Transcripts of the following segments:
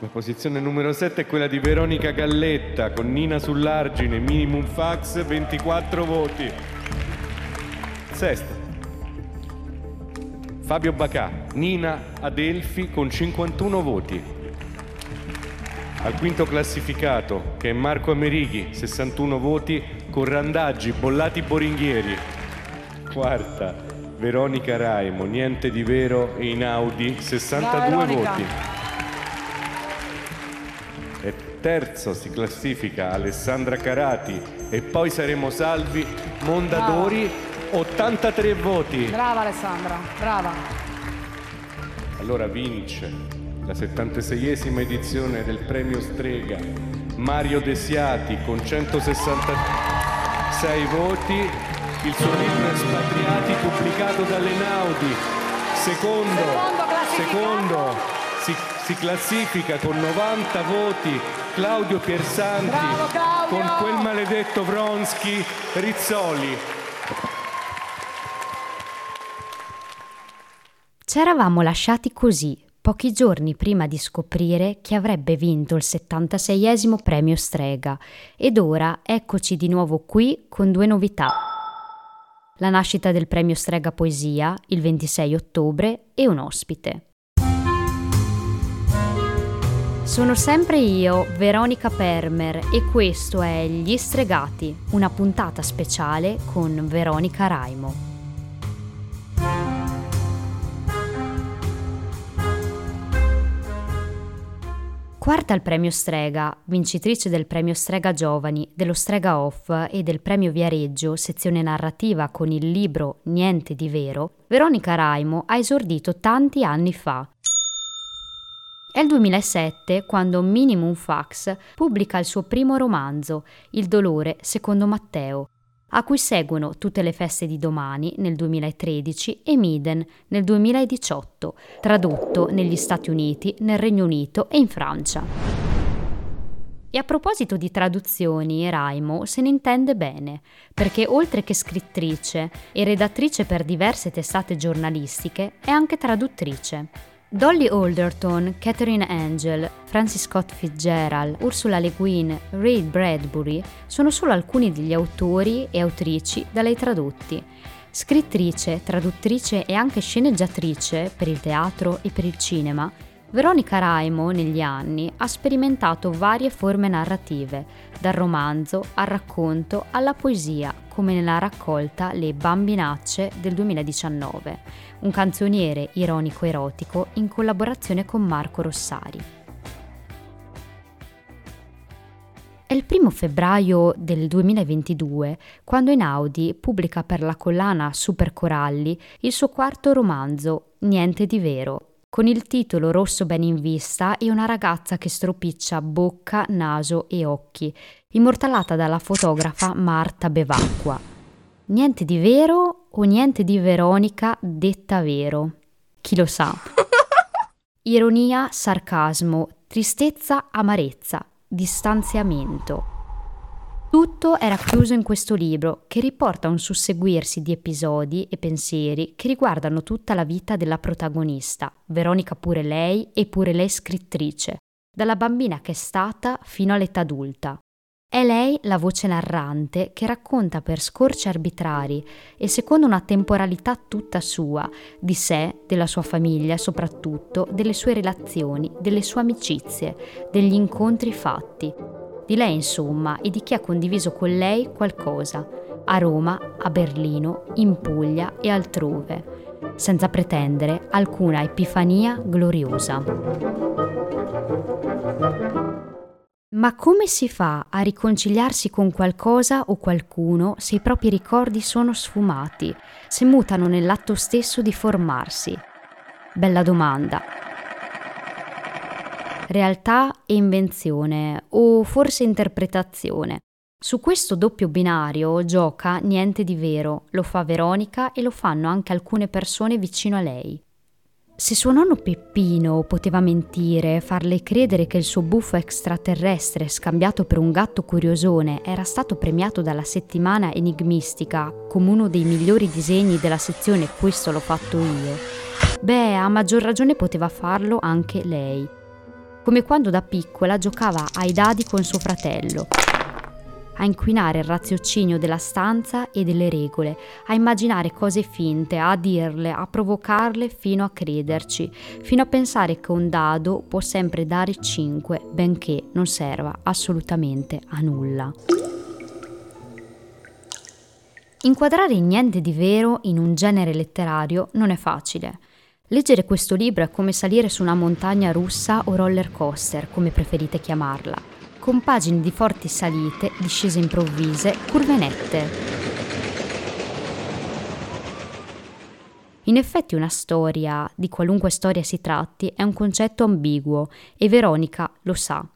La posizione numero 7 è quella di Veronica Galletta con Nina sull'argine, minimum fax, 24 voti. Sesta. Fabio Bacà, Nina Adelfi con 51 voti. Al quinto classificato, che è Marco Amerighi, 61 voti, con Randaggi, Bollati Boringhieri. Quarta, Veronica Raimo, Niente di Vero e Inaudi, 62 Veronica. voti. E terzo si classifica Alessandra Carati e poi saremo salvi Mondadori, 83 voti. Brava Alessandra, brava. Allora vince la 76esima edizione del premio Strega Mario Desiati con 166 voti, il suo libro Espatriati pubblicato dall'Enaudi. Secondo, Secondo secondo si, si classifica con 90 voti Claudio Piersanti Bravo, Claudio! con quel maledetto Vronsky Rizzoli. C'eravamo lasciati così, pochi giorni prima di scoprire chi avrebbe vinto il 76esimo premio Strega, ed ora eccoci di nuovo qui con due novità. La nascita del premio Strega Poesia, il 26 ottobre, e un ospite. Sono sempre io, Veronica Permer, e questo è Gli Stregati, una puntata speciale con Veronica Raimo. Quarta al premio Strega, vincitrice del premio Strega Giovani, dello Strega Off e del premio Viareggio, sezione narrativa con il libro Niente di vero, Veronica Raimo ha esordito tanti anni fa. È il 2007 quando Minimum Fax pubblica il suo primo romanzo, Il dolore secondo Matteo, a cui seguono Tutte le feste di domani nel 2013 e Miden nel 2018, tradotto negli Stati Uniti, nel Regno Unito e in Francia. E a proposito di traduzioni, Raimo se ne intende bene, perché oltre che scrittrice e redattrice per diverse testate giornalistiche, è anche traduttrice. Dolly Alderton, Catherine Angel, Francis Scott Fitzgerald, Ursula Le Guin, Ray Bradbury sono solo alcuni degli autori e autrici da lei tradotti. Scrittrice, traduttrice e anche sceneggiatrice per il teatro e per il cinema, Veronica Raimo negli anni ha sperimentato varie forme narrative, dal romanzo al racconto alla poesia, come nella raccolta Le Bambinacce del 2019, un canzoniere ironico-erotico in collaborazione con Marco Rossari. È il primo febbraio del 2022 quando Einaudi pubblica per la collana Super Coralli il suo quarto romanzo, Niente di vero, con il titolo Rosso ben in vista e una ragazza che stropiccia bocca, naso e occhi, immortalata dalla fotografa Marta Bevacqua. Niente di vero o niente di Veronica detta vero? Chi lo sa? Ironia, sarcasmo, tristezza, amarezza, distanziamento. Tutto era chiuso in questo libro che riporta un susseguirsi di episodi e pensieri che riguardano tutta la vita della protagonista, Veronica pure lei e pure lei scrittrice, dalla bambina che è stata fino all'età adulta. È lei la voce narrante che racconta per scorci arbitrari e secondo una temporalità tutta sua, di sé, della sua famiglia soprattutto, delle sue relazioni, delle sue amicizie, degli incontri fatti. Di lei insomma e di chi ha condiviso con lei qualcosa, a Roma, a Berlino, in Puglia e altrove, senza pretendere alcuna epifania gloriosa. Ma come si fa a riconciliarsi con qualcosa o qualcuno se i propri ricordi sono sfumati, se mutano nell'atto stesso di formarsi? Bella domanda. Realtà e invenzione, o forse interpretazione. Su questo doppio binario gioca niente di vero, lo fa Veronica e lo fanno anche alcune persone vicino a lei. Se suo nonno Peppino poteva mentire, farle credere che il suo buffo extraterrestre scambiato per un gatto curiosone era stato premiato dalla settimana enigmistica come uno dei migliori disegni della sezione Questo l'ho fatto io, beh, a maggior ragione poteva farlo anche lei. Come quando da piccola giocava ai dadi con suo fratello a inquinare il raziocinio della stanza e delle regole, a immaginare cose finte, a dirle, a provocarle fino a crederci, fino a pensare che un dado può sempre dare 5, benché non serva assolutamente a nulla. Inquadrare niente di vero in un genere letterario non è facile. Leggere questo libro è come salire su una montagna russa o roller coaster, come preferite chiamarla con pagine di forti salite, discese improvvise, curve nette. In effetti una storia, di qualunque storia si tratti, è un concetto ambiguo e Veronica lo sa.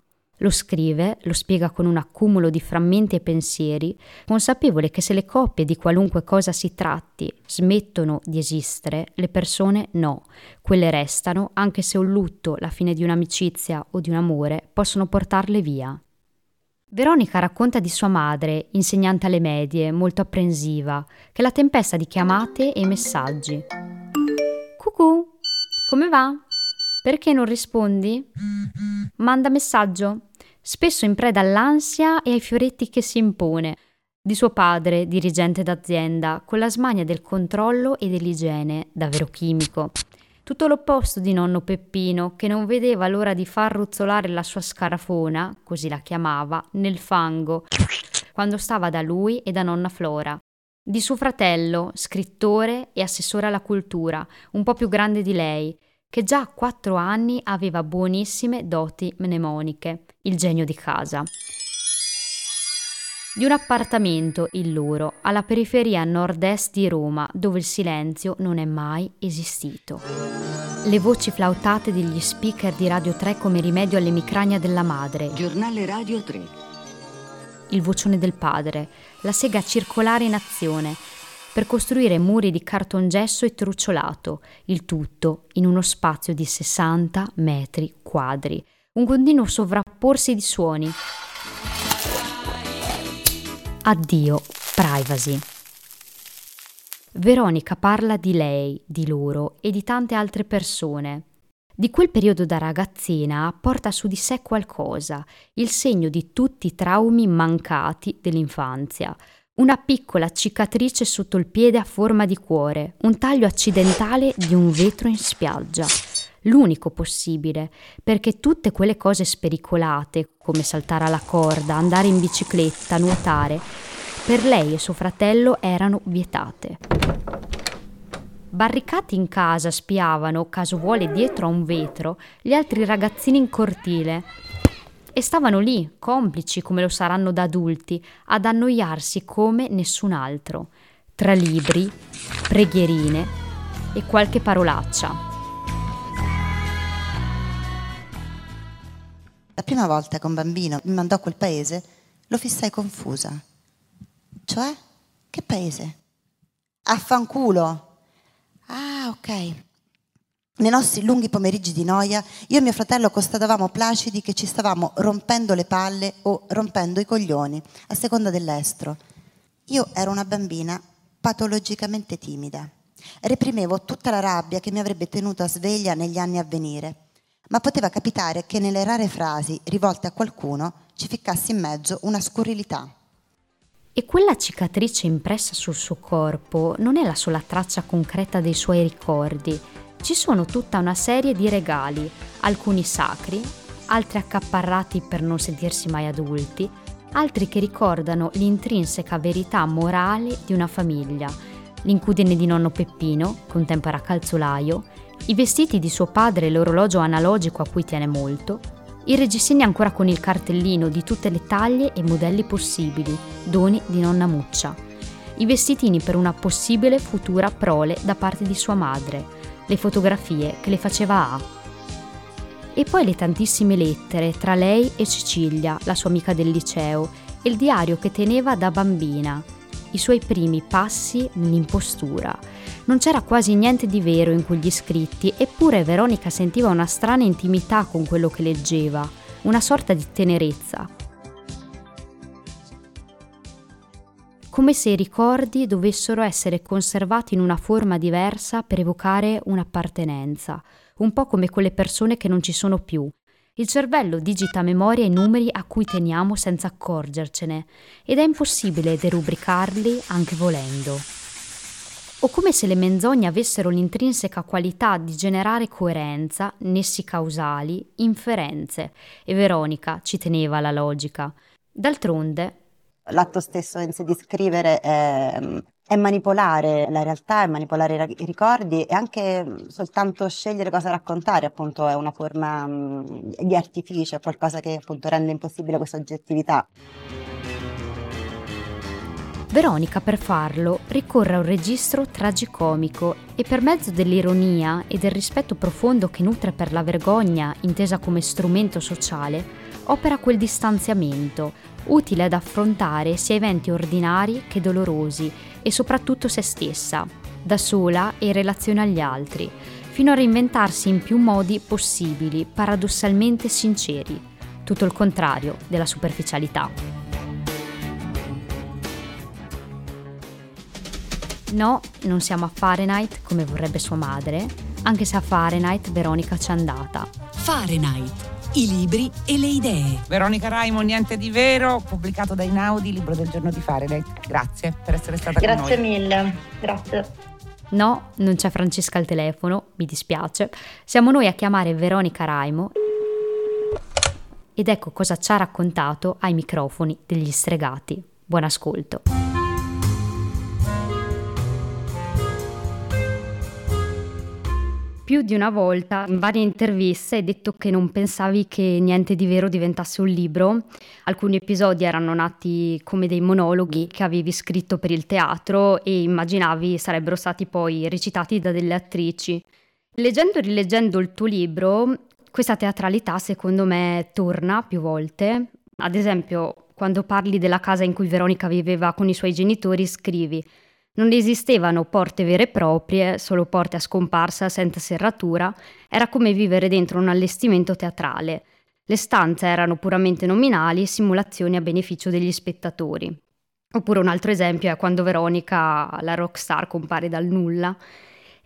Lo scrive, lo spiega con un accumulo di frammenti e pensieri, consapevole che se le coppie di qualunque cosa si tratti smettono di esistere, le persone no. Quelle restano, anche se un lutto, la fine di un'amicizia o di un amore possono portarle via. Veronica racconta di sua madre, insegnante alle medie, molto apprensiva, che la tempesta di chiamate e messaggi. Cucù, come va? Perché non rispondi? Manda messaggio spesso in preda all'ansia e ai fioretti che si impone, di suo padre, dirigente d'azienda, con la smania del controllo e dell'igiene, davvero chimico. Tutto l'opposto di nonno Peppino, che non vedeva l'ora di far ruzzolare la sua scarafona, così la chiamava, nel fango, quando stava da lui e da nonna Flora. Di suo fratello, scrittore e assessore alla cultura, un po' più grande di lei, che già a quattro anni aveva buonissime doti mnemoniche, il genio di casa. Di un appartamento, il loro, alla periferia nord-est di Roma, dove il silenzio non è mai esistito. Le voci flautate degli speaker di Radio 3 come rimedio all'emicrania della madre. Giornale Radio 3. Il vocione del padre, la sega circolare in azione, per costruire muri di cartongesso e trucciolato, il tutto in uno spazio di 60 metri quadri, un continuo sovrapporsi di suoni. Addio, privacy. Veronica parla di lei, di loro e di tante altre persone. Di quel periodo da ragazzina porta su di sé qualcosa, il segno di tutti i traumi mancati dell'infanzia, una piccola cicatrice sotto il piede a forma di cuore, un taglio accidentale di un vetro in spiaggia. L'unico possibile, perché tutte quelle cose spericolate, come saltare alla corda, andare in bicicletta, nuotare, per lei e suo fratello erano vietate. Barricati in casa spiavano, caso vuole dietro a un vetro, gli altri ragazzini in cortile, e stavano lì, complici come lo saranno da adulti, ad annoiarsi come nessun altro, tra libri, preghierine e qualche parolaccia. La prima volta che un bambino mi mandò a quel paese, lo fissai confusa. Cioè? Che paese? Affanculo. Ah, ok. Nei nostri lunghi pomeriggi di noia, io e mio fratello constatavamo placidi che ci stavamo rompendo le palle o rompendo i coglioni, a seconda dell'estro. Io ero una bambina patologicamente timida. Reprimevo tutta la rabbia che mi avrebbe tenuto a sveglia negli anni a venire, ma poteva capitare che nelle rare frasi rivolte a qualcuno ci ficassi in mezzo una scurrilità. E quella cicatrice impressa sul suo corpo non è la sola traccia concreta dei suoi ricordi, ci sono tutta una serie di regali, alcuni sacri, altri accaparrati per non sentirsi mai adulti, altri che ricordano l'intrinseca verità morale di una famiglia, l'incudine di nonno Peppino, un tempo calzolaio, i vestiti di suo padre e l'orologio analogico a cui tiene molto, i reggiseni ancora con il cartellino di tutte le taglie e modelli possibili, doni di nonna Muccia, i vestitini per una possibile futura prole da parte di sua madre, le fotografie che le faceva A. E poi le tantissime lettere tra lei e Cecilia, la sua amica del liceo, e il diario che teneva da bambina, i suoi primi passi nell'impostura. Non c'era quasi niente di vero in quegli scritti, eppure Veronica sentiva una strana intimità con quello che leggeva, una sorta di tenerezza. Come se i ricordi dovessero essere conservati in una forma diversa per evocare un'appartenenza, un po' come quelle persone che non ci sono più, il cervello digita memoria i numeri a cui teniamo senza accorgercene ed è impossibile derubricarli anche volendo. O come se le menzogne avessero l'intrinseca qualità di generare coerenza, nessi causali, inferenze, e Veronica ci teneva alla logica. D'altronde, L'atto stesso in sé di scrivere è, è manipolare la realtà, è manipolare i ricordi e anche soltanto scegliere cosa raccontare, appunto, è una forma di artificio, è qualcosa che appunto rende impossibile questa oggettività. Veronica per farlo ricorre a un registro tragicomico e per mezzo dell'ironia e del rispetto profondo che nutre per la vergogna intesa come strumento sociale, opera quel distanziamento, utile ad affrontare sia eventi ordinari che dolorosi e soprattutto se stessa, da sola e in relazione agli altri, fino a reinventarsi in più modi possibili, paradossalmente sinceri, tutto il contrario della superficialità. No, non siamo a Fahrenheit come vorrebbe sua madre, anche se a Fahrenheit Veronica c'è andata. Fahrenheit i libri e le idee. Veronica Raimo, Niente di Vero, pubblicato da Inaudi, libro del giorno di Fahrenheit. Grazie per essere stata Grazie con noi. Grazie mille, grazie. No, non c'è Francesca al telefono, mi dispiace. Siamo noi a chiamare Veronica Raimo. Ed ecco cosa ci ha raccontato ai microfoni degli stregati. Buon ascolto. Più di una volta in varie interviste hai detto che non pensavi che niente di vero diventasse un libro. Alcuni episodi erano nati come dei monologhi che avevi scritto per il teatro e immaginavi sarebbero stati poi recitati da delle attrici. Leggendo e rileggendo il tuo libro, questa teatralità secondo me torna più volte. Ad esempio, quando parli della casa in cui Veronica viveva con i suoi genitori, scrivi non esistevano porte vere e proprie, solo porte a scomparsa senza serratura, era come vivere dentro un allestimento teatrale. Le stanze erano puramente nominali, simulazioni a beneficio degli spettatori. Oppure un altro esempio è quando Veronica, la rockstar, compare dal nulla.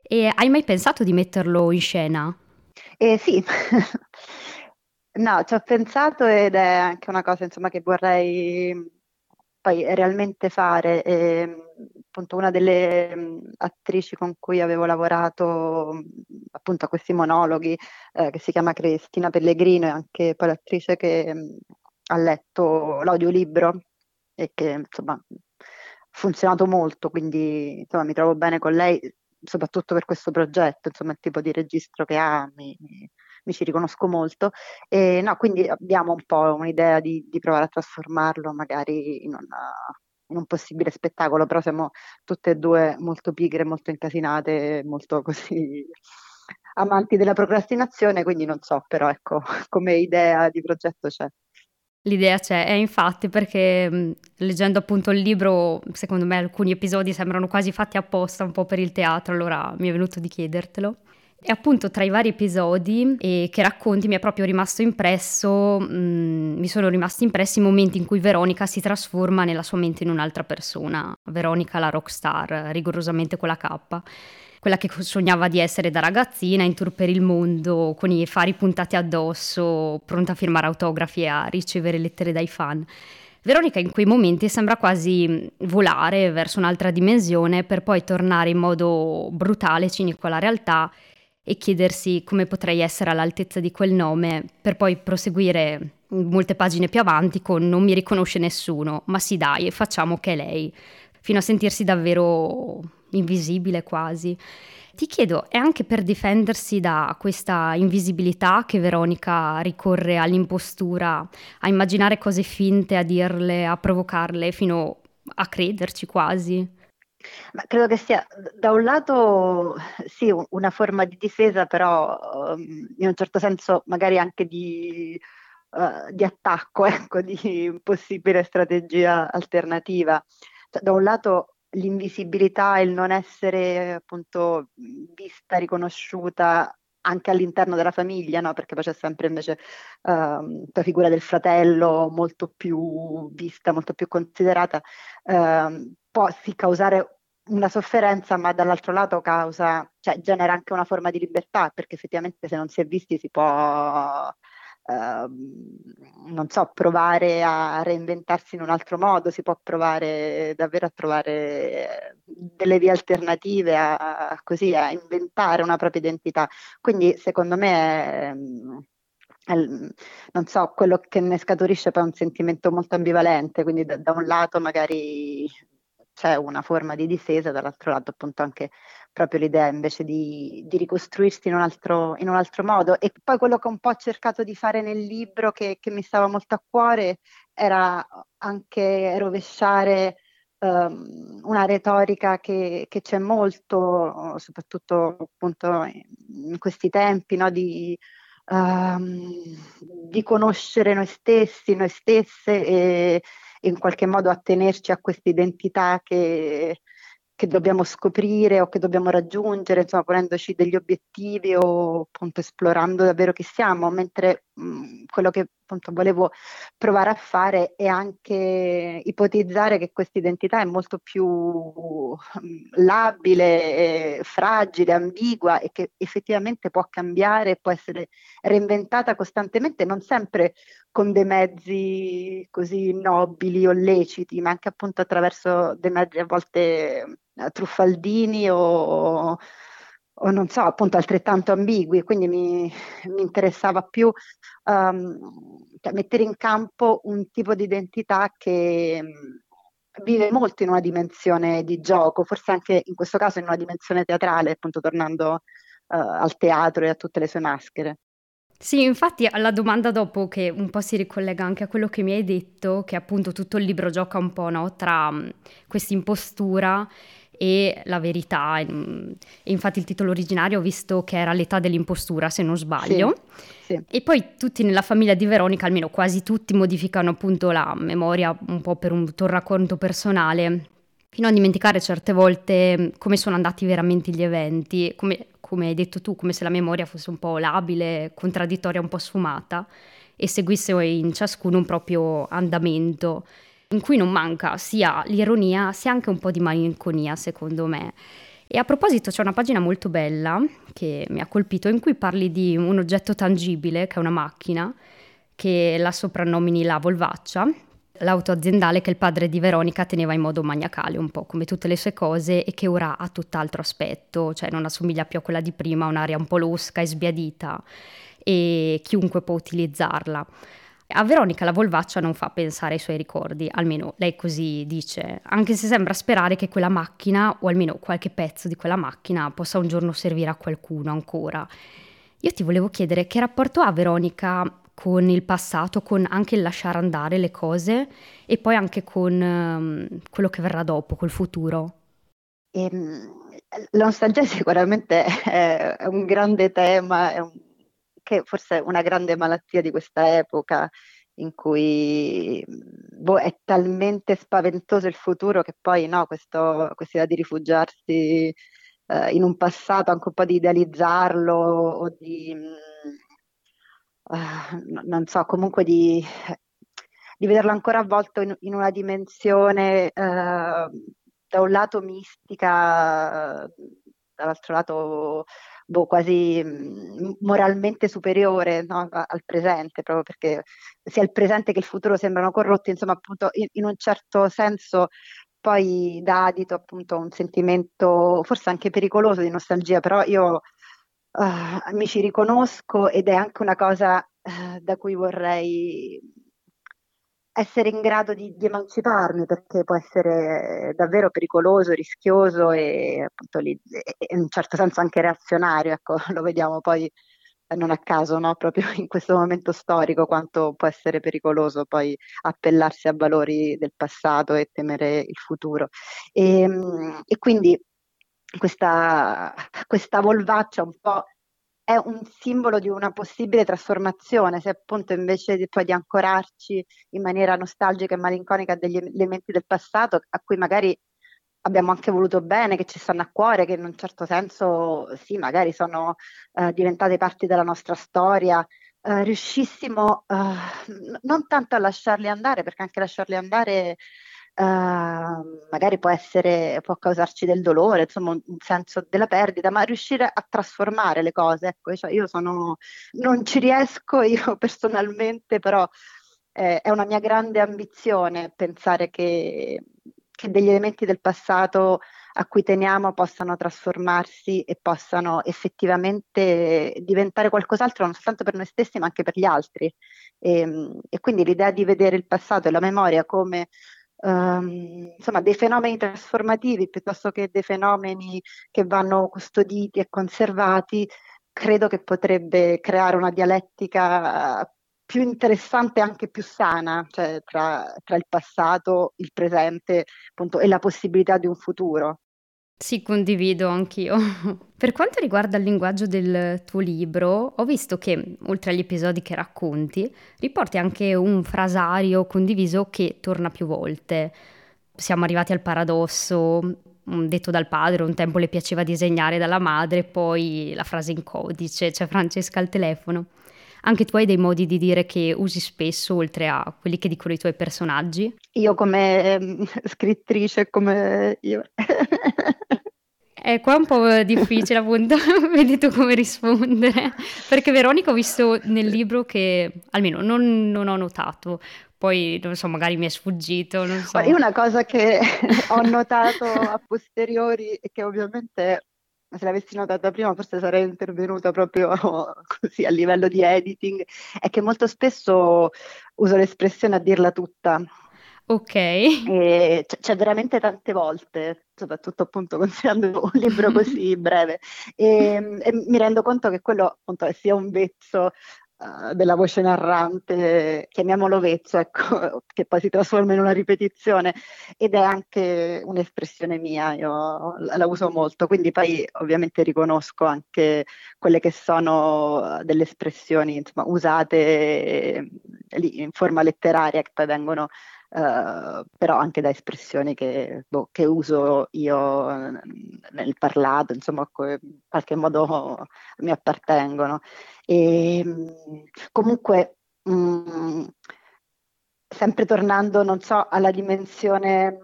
E hai mai pensato di metterlo in scena? Eh, sì, no, ci ho pensato ed è anche una cosa insomma, che vorrei poi realmente fare. E, ehm, appunto una delle attrici con cui avevo lavorato appunto a questi monologhi, eh, che si chiama Cristina Pellegrino, e anche poi l'attrice che mh, ha letto l'audiolibro e che insomma ha funzionato molto, quindi insomma mi trovo bene con lei, soprattutto per questo progetto, insomma il tipo di registro che ha mi, mi ci riconosco molto. E, no, quindi abbiamo un po' un'idea di, di provare a trasformarlo magari in, una, in, un possibile spettacolo, però siamo tutte e due molto pigre, molto incasinate, molto così amanti della procrastinazione, quindi non so, però ecco, come idea di progetto c'è. L'idea c'è, è infatti perché leggendo appunto il libro, secondo me alcuni episodi sembrano quasi fatti apposta un po' per il teatro, allora mi è venuto di chiedertelo. E appunto tra i vari episodi eh, che racconti mi è proprio rimasto impresso, mh, mm, mi sono rimasti impressi i momenti in cui Veronica si trasforma nella sua mente in un'altra persona. Veronica la rockstar, rigorosamente con la K quella che sognava di essere da ragazzina in tour per il mondo, con i fari puntati addosso, pronta a firmare autografi e a ricevere lettere dai fan. Veronica in quei momenti sembra quasi mm, volare verso un'altra dimensione per poi tornare in modo brutale, cinico alla realtà e chiedersi come potrei essere all'altezza di quel nome, per poi proseguire molte pagine più avanti con non mi riconosce nessuno, ma sì dai, facciamo che è lei, fino a sentirsi davvero invisibile quasi. Ti chiedo, è anche per difendersi da questa invisibilità che Veronica ricorre all'impostura, a immaginare cose finte, a dirle, a provocarle fino a crederci quasi? Ma credo che sia da un lato sì una forma di difesa, però um, in un certo senso magari anche di, uh, di attacco, ecco, di possibile strategia alternativa. cioè, da un lato l'invisibilità e il non essere appunto vista, riconosciuta anche all'interno della famiglia, no? perché poi c'è sempre invece uh, la figura del fratello molto più vista, molto più considerata, uh, può sì causare una sofferenza, ma dall'altro lato causa, cioè genera anche una forma di libertà, perché effettivamente se non si è visti si può Ehm, non so, provare a reinventarsi in un altro modo, si può provare davvero a trovare delle vie alternative, a, a così, a inventare una propria identità. Quindi secondo me è, è, non so, quello che ne scaturisce poi è un sentimento molto ambivalente, quindi da, da un lato magari c'è una forma di difesa, dall'altro lato appunto anche proprio l'idea invece di, di ricostruirsi in un, altro, in un, altro, modo. E poi quello che ho un po' cercato di fare nel libro che, che mi stava molto a cuore era anche rovesciare um, una retorica che, che, c'è molto, soprattutto appunto in questi tempi, no? di, um, di conoscere noi stessi, noi stesse e, in qualche modo attenerci a questa identità che che dobbiamo scoprire o che dobbiamo raggiungere, insomma ponendoci degli obiettivi o appunto esplorando davvero chi siamo, mentre mh, quello che appunto volevo provare a fare è anche ipotizzare che questa identità è molto più labile, fragile, ambigua e che effettivamente può cambiare, può essere reinventata costantemente, non sempre con dei mezzi così nobili o leciti, ma anche appunto attraverso dei mezzi a volte truffaldini o, o non so, appunto altrettanto ambigui, quindi mi, mi interessava più um, cioè mettere in campo un tipo di identità che um, vive molto in una dimensione di gioco, forse anche in questo caso in una dimensione teatrale, appunto tornando uh, al teatro e a tutte le sue maschere. Sì, infatti alla domanda dopo che un po' si ricollega anche a quello che mi hai detto, che appunto tutto il libro gioca un po' no, tra um, questa impostura e la verità. E infatti il titolo originario ho visto che era l'età dell'impostura, se non sbaglio. Sì, sì. E poi tutti nella famiglia di Veronica, almeno quasi tutti, modificano appunto la memoria un po' per un tornaconto personale, fino a dimenticare certe volte come sono andati veramente gli eventi, come, come hai detto tu, come se la memoria fosse un po' labile, contraddittoria, un po' sfumata e seguisse in ciascuno un proprio andamento in cui non manca sia l'ironia sia anche un po' di malinconia, secondo me. E a proposito c'è una pagina molto bella che mi ha colpito in cui parli di un oggetto tangibile, che è una macchina, che la soprannomini la Volvaccia, l'auto aziendale che il padre di Veronica teneva in modo maniacale, un po' come tutte le sue cose, e che ora ha tutt'altro aspetto, cioè non assomiglia più a quella di prima, un'aria un po' losca e sbiadita, e chiunque può utilizzarla. A Veronica la volvaccia non fa pensare ai suoi ricordi, almeno lei così dice, anche se sembra sperare che quella macchina, o almeno qualche pezzo di quella macchina, possa un giorno servire a qualcuno ancora. Io ti volevo chiedere che rapporto ha Veronica con il passato, con anche il lasciare andare le cose e poi anche con um, quello che verrà dopo, col futuro. Ehm, la nostalgia sicuramente è un grande tema, è un anche forse una grande malattia di questa epoca in cui boh, è talmente spaventoso il futuro che poi no, questo, questa idea di rifugiarsi eh, in un passato, anche un po' di idealizzarlo o di, uh, non so, comunque di, di, vederlo ancora avvolto in, in una dimensione uh, da un lato mistica, dall'altro lato boh, quasi mm, moralmente superiore no, al presente, proprio perché sia il presente che il futuro sembrano corrotti, insomma appunto in, un certo senso poi dà adito appunto a un sentimento forse anche pericoloso di nostalgia, però io uh, mi ci riconosco ed è anche una cosa uh, da cui vorrei essere in grado di, di, emanciparmi perché può essere davvero pericoloso, rischioso e appunto lì, in un certo senso anche reazionario, ecco, lo vediamo poi non a caso, no? proprio in questo momento storico, quanto può essere pericoloso poi appellarsi a valori del passato e temere il futuro. E, ehm, e quindi questa, questa volvaccia un po' è un simbolo di una possibile trasformazione, se appunto invece di, poi di ancorarci in maniera nostalgica e malinconica a degli elementi del passato a cui magari abbiamo anche voluto bene, che ci stanno a cuore, che in un certo senso sì, magari sono eh, diventate parti della nostra storia, eh, riuscissimo eh, non tanto a lasciarli andare, perché anche lasciarli andare Uh, magari può essere, può causarci del dolore, insomma, un, senso della perdita, ma riuscire a trasformare le cose. Ecco, cioè io sono, non ci riesco io personalmente, però eh, è una mia grande ambizione pensare che, che degli elementi del passato a cui teniamo possano trasformarsi e possano effettivamente diventare qualcos'altro non soltanto per noi stessi ma anche per gli altri. E, ehm, e quindi l'idea di vedere il passato e la memoria come Um, insomma, dei fenomeni trasformativi piuttosto che dei fenomeni che vanno custoditi e conservati, credo che potrebbe creare una dialettica più interessante e anche più sana, cioè tra, tra il passato, il presente appunto, e la possibilità di un futuro. Sì, condivido anch'io. Per quanto riguarda il linguaggio del tuo libro, ho visto che, oltre agli episodi che racconti, riporti anche un frasario condiviso che torna più volte. Siamo arrivati al paradosso, detto dal padre, un tempo le piaceva disegnare dalla madre, poi la frase in codice, c'è Francesca al telefono. Anche tu hai dei modi di dire che usi spesso, oltre a quelli che dicono i tuoi personaggi? Io come eh, scrittrice, come io. È qua un po' difficile appunto, vedi tu come rispondere, perché Veronica ho visto nel libro che, almeno non, non ho notato, poi non so, magari mi è sfuggito, non so. Io una cosa che ho notato a posteriori e che ovviamente se l'avessi notata prima forse sarei intervenuta proprio così a livello di editing, è che molto spesso uso l'espressione a dirla tutta. Ok. E c- c'è veramente tante volte, soprattutto appunto considerando un libro così breve, e, e, mi rendo conto che quello appunto sia un vezzo uh, della voce narrante, chiamiamolo vezzo, ecco, che poi si trasforma in una ripetizione ed è anche un'espressione mia, io la, uso molto, quindi poi ovviamente riconosco anche quelle che sono delle espressioni insomma, usate eh, in forma letteraria che poi vengono Uh, però anche da espressioni che, boh, che, uso io nel parlato, insomma, in qualche modo mi appartengono. E, comunque, mh, mm, sempre tornando, non so, alla dimensione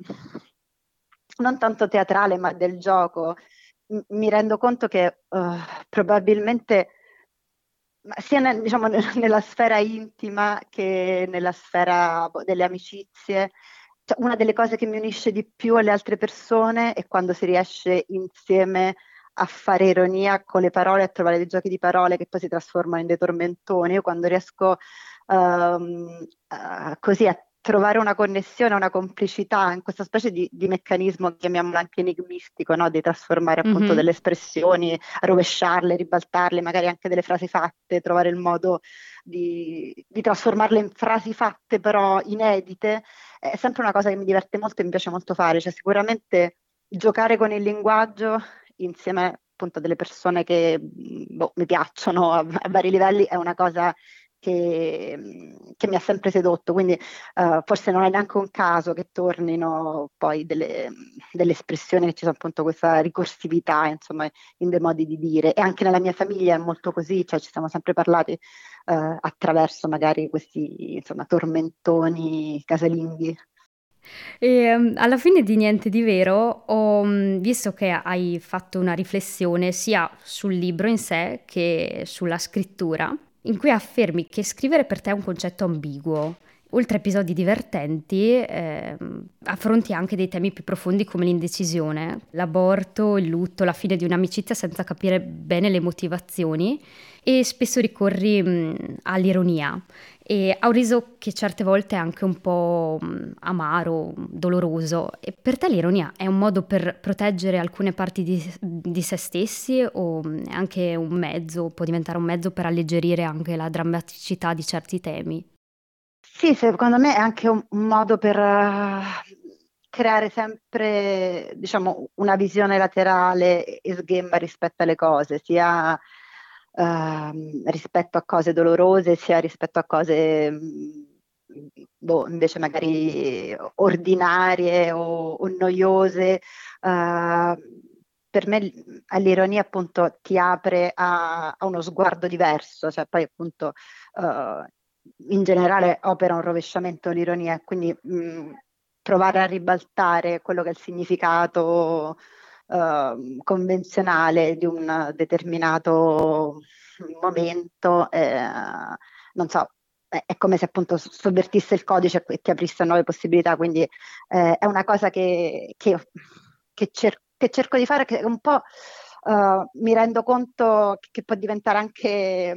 non tanto teatrale, ma del gioco, m- mi rendo conto che uh, probabilmente sia nel, diciamo, nella sfera intima che nella sfera boh, delle amicizie. Cioè, una delle cose che mi unisce di più alle altre persone è quando si riesce insieme a fare ironia con le parole, a trovare dei giochi di parole che poi si trasformano in dei tormentoni. Io quando riesco um, uh, così a trovare una connessione, una complicità in questa specie di, di meccanismo, chiamiamolo anche enigmistico, no? di trasformare appunto mm-hmm. delle espressioni, rovesciarle, ribaltarle, magari anche delle frasi fatte, trovare il modo di, di, trasformarle in frasi fatte però inedite, è sempre una cosa che mi diverte molto e mi piace molto fare, cioè sicuramente giocare con il linguaggio insieme appunto a delle persone che boh, mi piacciono a, a vari livelli è una cosa che, che, mi ha sempre sedotto, quindi uh, forse non è neanche un caso che tornino poi delle, delle, espressioni che ci sono appunto questa ricorsività, insomma, in dei modi di dire. E anche nella mia famiglia è molto così, cioè ci siamo sempre parlati uh, attraverso magari questi, insomma, tormentoni casalinghi. E, um, alla fine di Niente di Vero ho um, visto che hai fatto una riflessione sia sul libro in sé che sulla scrittura in cui affermi che scrivere per te è un concetto ambiguo. Oltre a episodi divertenti, eh, affronti anche dei temi più profondi come l'indecisione, l'aborto, il lutto, la fine di un'amicizia senza capire bene le motivazioni e spesso ricorri mh, all'ironia e ha un riso che certe volte è anche un po' amaro, doloroso. E per te l'ironia è un modo per proteggere alcune parti di, di se stessi o è anche un mezzo, può diventare un mezzo per alleggerire anche la drammaticità di certi temi? Sì, secondo me è anche un, un modo per uh, creare sempre, diciamo, una visione laterale e sghemba rispetto alle cose, sia uh, rispetto a cose dolorose, sia rispetto a cose mm, boh, invece magari ordinarie o, o noiose. Uh, per me l'ironia appunto ti apre a, a, uno sguardo diverso, cioè poi appunto uh, in generale opera un rovesciamento l'ironia, quindi mh, provare a ribaltare quello che è il significato uh, convenzionale di un determinato momento, eh, non so, è come se appunto sovvertisse il codice e ti aprisse nuove possibilità, quindi eh, è una cosa che, che, che, cer- che, cerco di fare, che un po' uh, mi rendo conto che può diventare anche,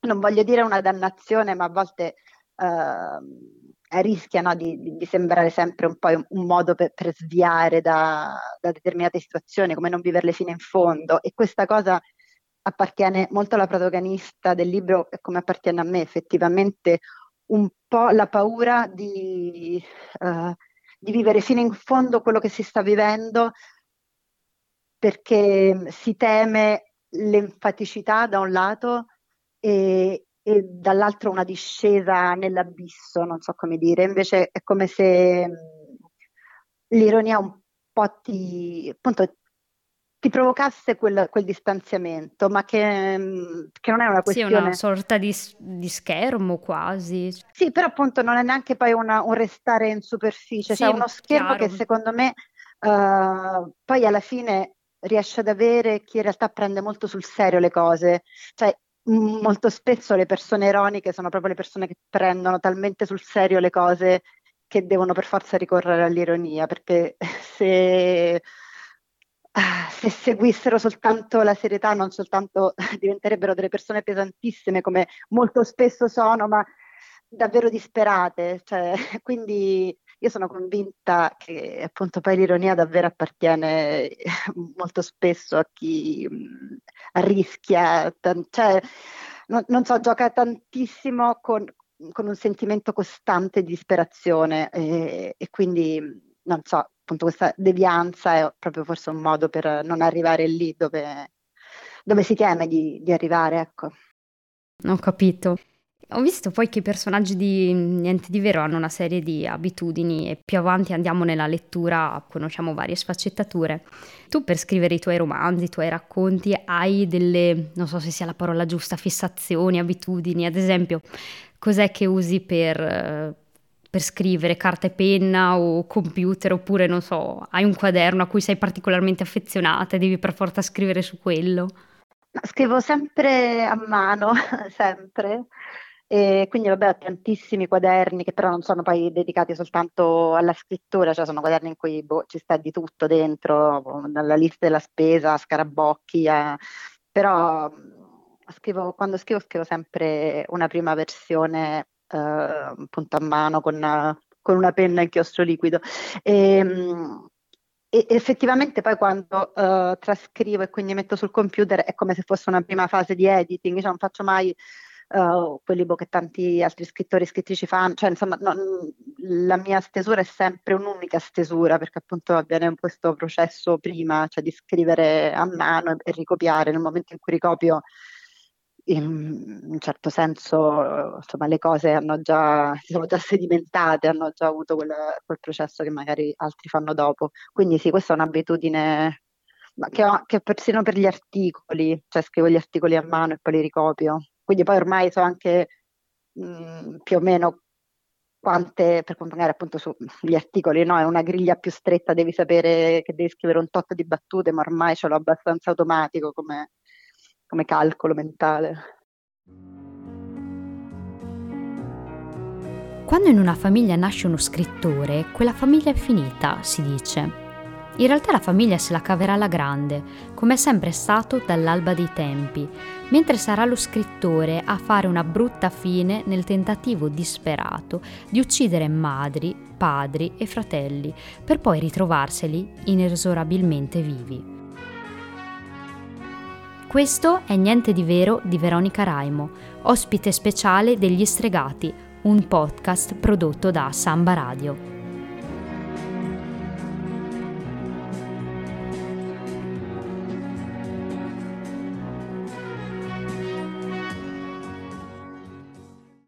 non voglio dire una dannazione, ma a volte uh, rischia no, di, di, sembrare sempre un po' un modo per, per sviare da, da, determinate situazioni, come non viverle fino in fondo. E questa cosa appartiene molto alla protagonista del libro come appartiene a me effettivamente un po' la paura di, uh, di vivere fino in fondo quello che si sta vivendo perché si teme l'enfaticità da un lato e, e dall'altro una discesa nell'abisso, non so come dire, invece è come se l'ironia un po' ti, appunto, ti provocasse quel, quel distanziamento, ma che, che, non è una questione... Sì, una sorta di, di, schermo quasi. Sì, però appunto non è neanche poi una, un restare in superficie, sì, cioè uno schermo chiaro. che secondo me uh, poi alla fine riesce ad avere chi in realtà prende molto sul serio le cose. Cioè, molto spesso le persone ironiche sono proprio le persone che prendono talmente sul serio le cose che devono per forza ricorrere all'ironia, perché se, se seguissero soltanto la serietà, non soltanto diventerebbero delle persone pesantissime come molto spesso sono, ma davvero disperate. Cioè, quindi io sono convinta che appunto poi l'ironia davvero appartiene molto spesso a chi rischia, cioè, non, non, so, gioca tantissimo con, con, un sentimento costante di disperazione e, e quindi non so, appunto questa devianza è proprio forse un modo per non arrivare lì dove, dove si teme di, di arrivare, ecco. Ho capito. Ho visto poi che i personaggi di Niente di Vero hanno una serie di abitudini e più avanti andiamo nella lettura, conosciamo varie sfaccettature. Tu per scrivere i tuoi romanzi, i tuoi racconti, hai delle, non so se sia la parola giusta, fissazioni, abitudini, ad esempio, cos'è che usi per, per scrivere, carta e penna o computer, oppure non so, hai un quaderno a cui sei particolarmente affezionata e devi per forza scrivere su quello? Scrivo sempre a mano, sempre. E quindi vabbè ho tantissimi quaderni che però non sono poi dedicati soltanto alla scrittura, cioè sono quaderni in cui boh, ci sta di tutto dentro, dalla lista della spesa, a scarabocchi, a... però scrivo, quando scrivo scrivo sempre una prima versione eh, appunto a mano con, con una penna inchiostro liquido. E, e effettivamente poi quando uh, trascrivo e quindi metto sul computer è come se fosse una prima fase di editing, cioè non faccio mai uh, quelli che tanti altri scrittori e scrittrici fanno, cioè insomma no, la mia stesura è sempre un'unica stesura perché appunto avviene questo processo prima, cioè di scrivere a mano e, e ricopiare, nel momento in cui ricopio in un certo senso insomma, le cose già, si sono già sedimentate, hanno già avuto quel, quel, processo che magari altri fanno dopo. Quindi sì, questa è un'abitudine che ho che persino per gli articoli, cioè scrivo gli articoli a mano e poi li ricopio. Quindi poi ormai so anche mh, più o meno quante, per magari appunto sugli articoli, no? È una griglia più stretta, devi sapere che devi scrivere un tot di battute, ma ormai ce l'ho abbastanza automatico come, come calcolo mentale. Quando in una famiglia nasce uno scrittore, quella famiglia è finita, si dice. In realtà la famiglia se la caverà alla grande, come è sempre stato dall'alba dei tempi, mentre sarà lo scrittore a fare una brutta fine nel tentativo disperato di uccidere madri, padri e fratelli, per poi ritrovarseli inesorabilmente vivi. Questo è Niente di Vero di Veronica Raimo, ospite speciale degli Stregati, un podcast prodotto da Samba Radio.